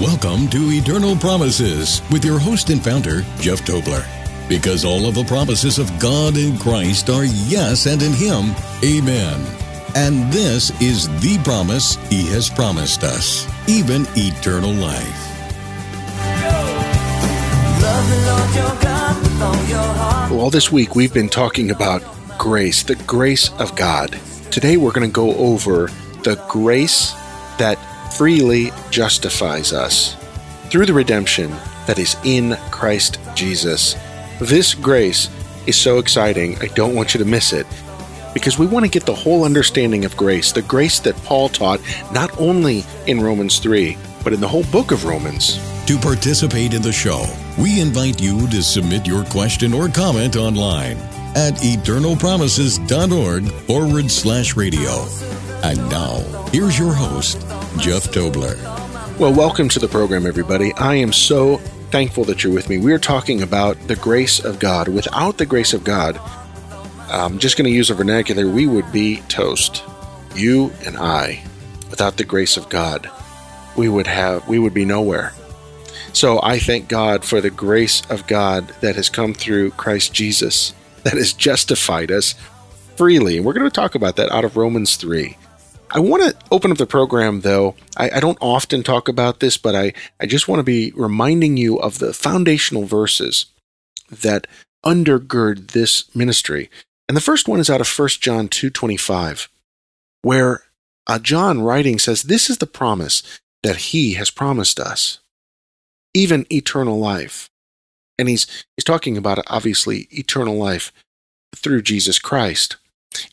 Welcome to Eternal Promises with your host and founder, Jeff Tobler. Because all of the promises of God in Christ are yes, and in Him, amen. And this is the promise He has promised us, even eternal life. Well, this week we've been talking about grace, the grace of God. Today we're going to go over the grace that freely justifies us through the redemption that is in Christ Jesus. This grace is so exciting, I don't want you to miss it because we want to get the whole understanding of grace, the grace that Paul taught not only in Romans 3, but in the whole book of Romans. To participate in the show, we invite you to submit your question or comment online at eternalpromises.org forward slash radio. And now, here's your host, Jeff Tobler. Well, welcome to the program, everybody. I am so thankful that you're with me. We're talking about the grace of God. Without the grace of God, I'm just going to use a vernacular, we would be toast. You and I, without the grace of God, we would have we would be nowhere. So I thank God for the grace of God that has come through Christ Jesus, that has justified us freely. And we're going to talk about that out of Romans 3. I want to open up the program, though. I, I, don't often talk about this, but I, I just want to be reminding you of the foundational verses that undergird this ministry. And the first one is out of 1 John 2.25, where uh, John writing says, This is the promise that he has promised us, even eternal life. And he's, he's talking about, obviously, eternal life through Jesus Christ.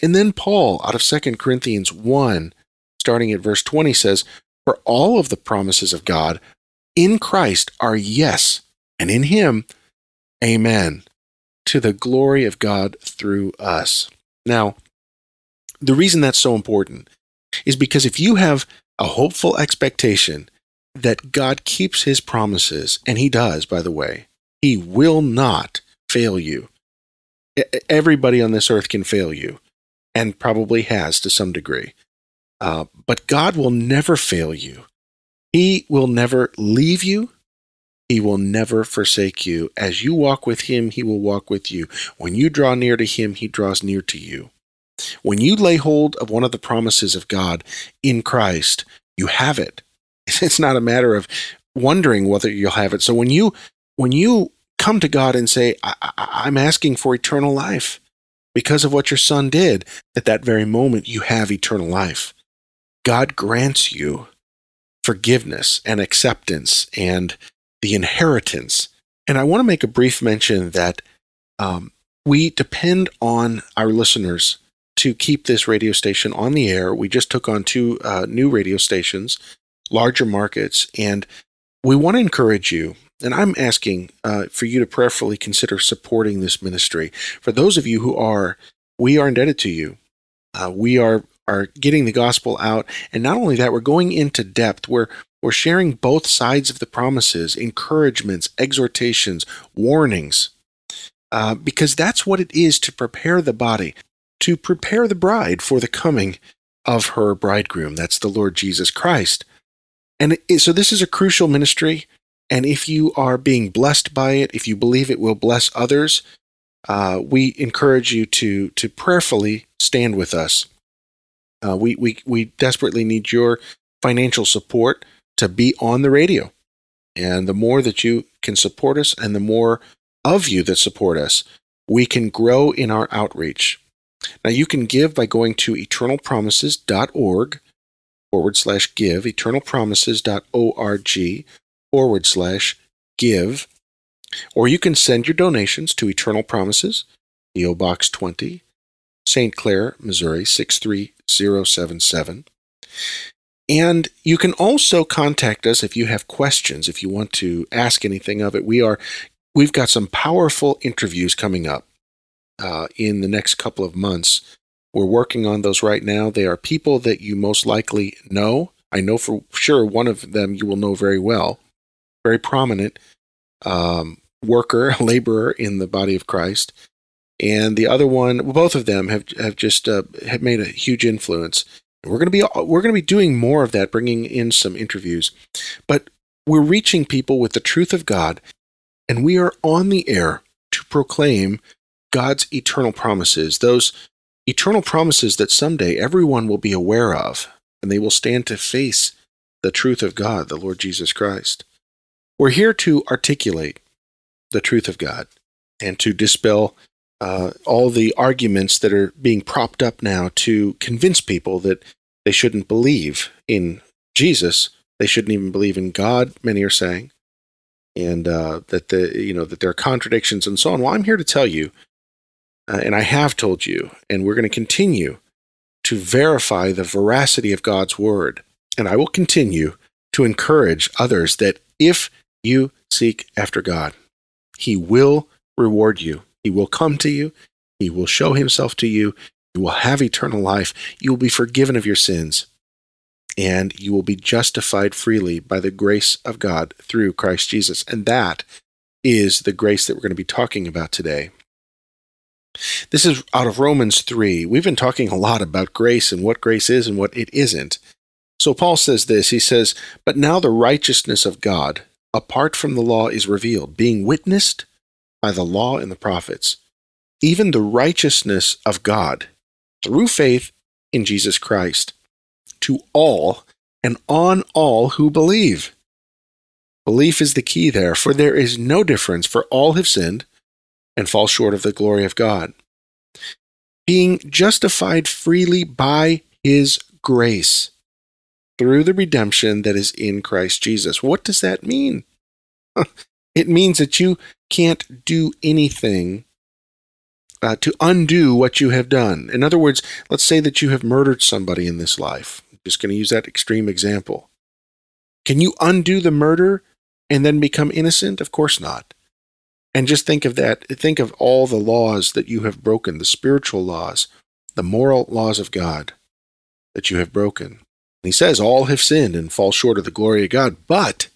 And then Paul, out of 2 Corinthians 1, starting at verse 20, says, For all of the promises of God in Christ are yes, and in him, amen, to the glory of God through us. Now, the reason that's so important is because if you have a hopeful expectation that God keeps his promises, and he does, by the way, he will not fail you. Everybody on this earth can fail you and probably has to some degree. Uh, but God will never fail you. He will never leave you. He will never forsake you. As you walk with Him, He will walk with you. When you draw near to Him, He draws near to you. When you lay hold of one of the promises of God in Christ, you have it. It's not a matter of wondering whether you'll have it. So when you when you come to God and say, I- am asking for eternal life, because of what your son did, at that very moment, you have eternal life. God grants you forgiveness and acceptance and the inheritance. And I want to make a brief mention that um, we depend on our listeners to keep this radio station on the air. We just took on two uh, new radio stations, larger markets, and we want to encourage you and I'm asking uh, for you to prayerfully consider supporting this ministry. For those of you who are, we are indebted to you. Uh, we are are getting the gospel out, and not only that, we're going into depth. We're we're sharing both sides of the promises, encouragements, exhortations, warnings, uh, because that's what it is to prepare the body, to prepare the bride for the coming of her bridegroom. That's the Lord Jesus Christ. And it, so this is a crucial ministry. And if you are being blessed by it, if you believe it will bless others, uh, we encourage you to to prayerfully stand with us. Uh, we we we desperately need your financial support to be on the radio, and the more that you can support us, and the more of you that support us, we can grow in our outreach. Now you can give by going to eternalpromises.org forward slash give, eternalpromises.org forward slash give. Or you can send your donations to Eternal Promises, P.O. Box 20, St. Clair, Missouri 63077. And you can also contact us if you have questions, if you want to ask anything of it. We are we've got some powerful interviews coming up uh, in the next couple of months. We're working on those right now. They are people that you most likely know. I know for sure one of them you will know very well very prominent um, worker, laborer in the body of Christ. And the other one, both of them have have just uh, have made a huge influence. we're going to be we're going to be doing more of that, bringing in some interviews. But we're reaching people with the truth of God, and we are on the air to proclaim God's eternal promises, those eternal promises that someday everyone will be aware of, and they will stand to face the truth of God, the Lord Jesus Christ. We're here to articulate the truth of God and to dispel uh, all the arguments that are being propped up now to convince people that they shouldn't believe in Jesus. They shouldn't even believe in God. Many are saying, and uh, that the you know that there are contradictions and so on. Well, I'm here to tell you, uh, and I have told you, and we're going to continue to verify the veracity of God's word, and I will continue to encourage others that if you seek after God, He will reward you. He will come to you. He will show Himself to you. You will have eternal life. You will be forgiven of your sins. And you will be justified freely by the grace of God through Christ Jesus. And that is the grace that we're going to be talking about today. This is out of Romans 3. We've been talking a lot about grace and what grace is and what it isn't. So Paul says this He says, But now the righteousness of God apart from the law is revealed, being witnessed by the law and the prophets, even the righteousness of God through faith in Jesus Christ to all and on all who believe. Belief is the key there, for there is no difference, for all have sinned and fall short of the glory of God. Being justified freely by his grace through the redemption that is in Christ Jesus. What does that mean? it means that you can't do anything uh, to undo what you have done. In other words, let's say that you have murdered somebody in this life. I'm just going to use that extreme example. Can you undo the murder and then become innocent? Of course not. And just think of that. Think of all the laws that you have broken, the spiritual laws, the moral laws of God that you have broken he says, All have sinned and fall short of the glory of God. But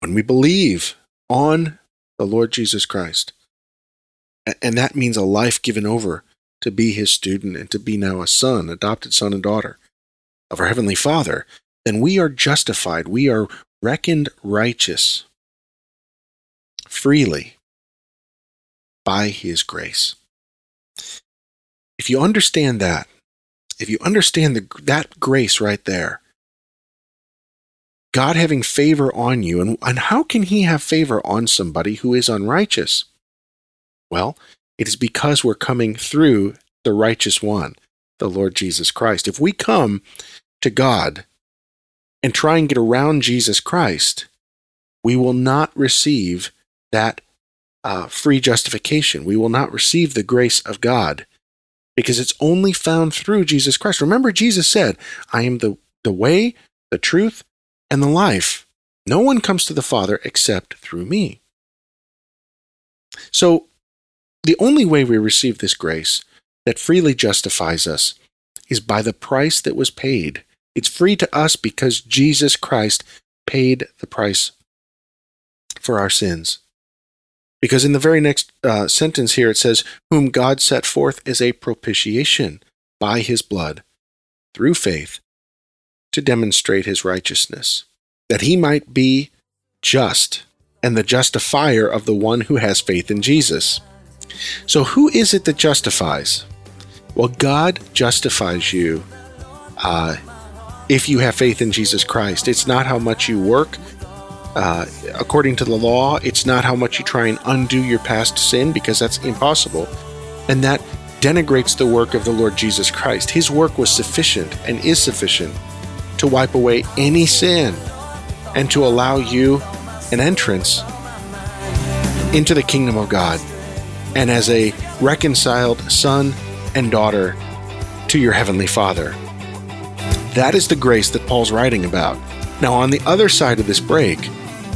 when we believe on the Lord Jesus Christ, and that means a life given over to be his student and to be now a son, adopted son and daughter of our Heavenly Father, then we are justified. We are reckoned righteous freely by his grace. If you understand that, if you understand the, that grace right there, God having favor on you, and, and how can He have favor on somebody who is unrighteous? Well, it is because we're coming through the righteous one, the Lord Jesus Christ. If we come to God and try and get around Jesus Christ, we will not receive that uh, free justification. We will not receive the grace of God because it's only found through Jesus Christ. Remember, Jesus said, I am the, the way, the truth, and the life. No one comes to the Father except through me. So, the only way we receive this grace that freely justifies us is by the price that was paid. It's free to us because Jesus Christ paid the price for our sins. Because in the very next uh, sentence here, it says, Whom God set forth as a propitiation by his blood, through faith, to demonstrate his righteousness, that he might be just and the justifier of the one who has faith in Jesus. So, who is it that justifies? Well, God justifies you uh, if you have faith in Jesus Christ. It's not how much you work, uh, according to the law, it's not how much you try and undo your past sin because that's impossible. And that denigrates the work of the Lord Jesus Christ. His work was sufficient and is sufficient to wipe away any sin and to allow you an entrance into the kingdom of God and as a reconciled son and daughter to your heavenly Father. That is the grace that Paul's writing about. Now, on the other side of this break,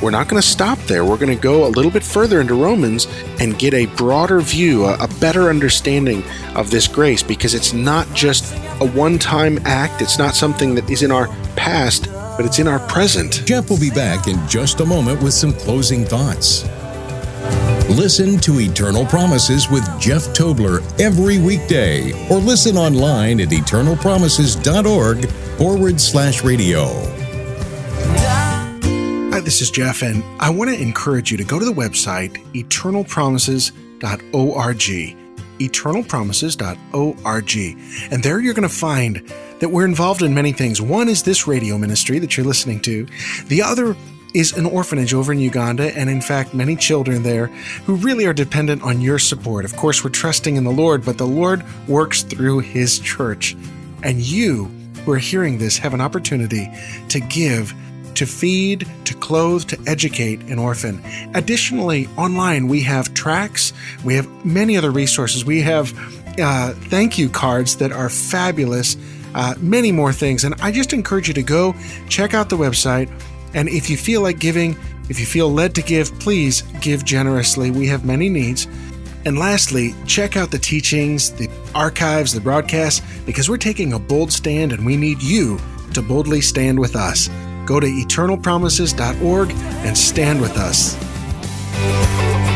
we're not going to stop there. We're going to go a little bit further into Romans and get a broader view, a, a better understanding of this grace because it's not just a one time act, it's not something that is in our past, but it's in our present. Jeff will be back in just a moment with some closing thoughts. Listen to Eternal Promises with Jeff Tobler every weekday or listen online at eternalpromises.org forward slash radio. This is Jeff, and I want to encourage you to go to the website eternalpromises.org. Eternalpromises.org. And there you're going to find that we're involved in many things. One is this radio ministry that you're listening to, the other is an orphanage over in Uganda, and in fact, many children there who really are dependent on your support. Of course, we're trusting in the Lord, but the Lord works through His church. And you who are hearing this have an opportunity to give to feed, to clothe, to educate an orphan. Additionally, online we have tracks, we have many other resources. We have uh, thank you cards that are fabulous, uh, many more things. And I just encourage you to go check out the website. And if you feel like giving, if you feel led to give, please give generously. We have many needs. And lastly, check out the teachings, the archives, the broadcasts, because we're taking a bold stand and we need you to boldly stand with us. Go to eternalpromises.org and stand with us.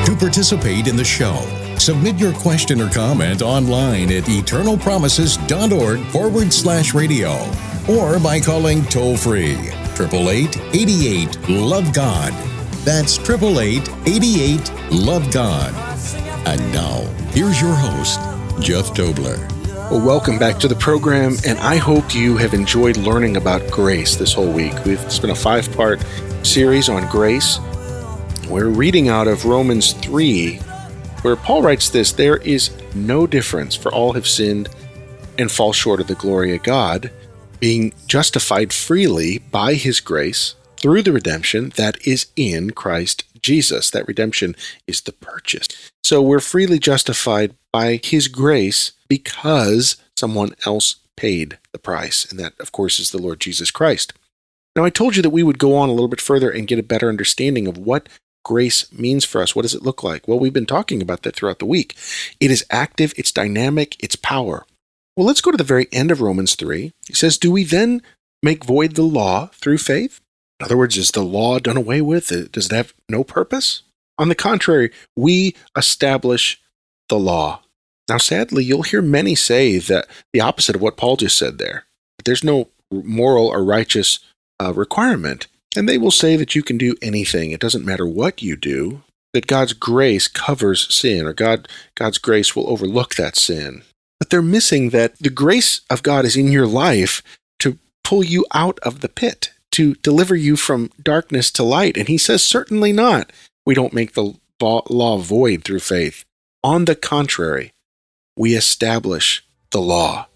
To participate in the show, submit your question or comment online at eternalpromises.org forward slash radio or by calling toll free 888 Love God. That's 888 Love God. And now, here's your host, Jeff Tobler. Well, welcome back to the program, and I hope you have enjoyed learning about grace this whole week. We've, been a five part series on grace. We're reading out of Romans 3, where Paul writes this There is no difference, for all have sinned and fall short of the glory of God, being justified freely by his grace through the redemption that is in Christ Jesus. That redemption is the purchase. So we're freely justified by his grace because someone else paid the price. And that, of course, is the Lord Jesus Christ. Now, I told you that we would go on a little bit further and get a better understanding of what grace means for us. What does it look like? Well, we've been talking about that throughout the week. It is active, it's dynamic, it's power. Well, let's go to the very end of Romans 3. He says, Do we then make void the law through faith? In other words, is the law done away with? Does it have no purpose? On the contrary, we establish the law. Now, sadly, you'll hear many say that the opposite of what Paul just said there. There's no moral or righteous uh, requirement. And they will say that you can do anything. It doesn't matter what you do, that God's grace covers sin, or God, God's grace will overlook that sin. But they're missing that the grace of God is in your life to pull you out of the pit, to deliver you from darkness to light. And he says, certainly not. We don't make the law void through faith. On the contrary, we establish the law.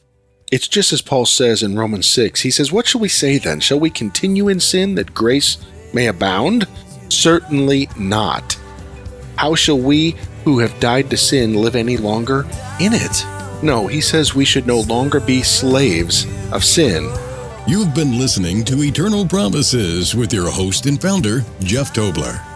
It's just as Paul says in Romans 6. He says, What shall we say then? Shall we continue in sin that grace may abound? Certainly not. How shall we who have died to sin live any longer in it? No, he says we should no longer be slaves of sin. You've been listening to Eternal Promises with your host and founder, Jeff Tobler.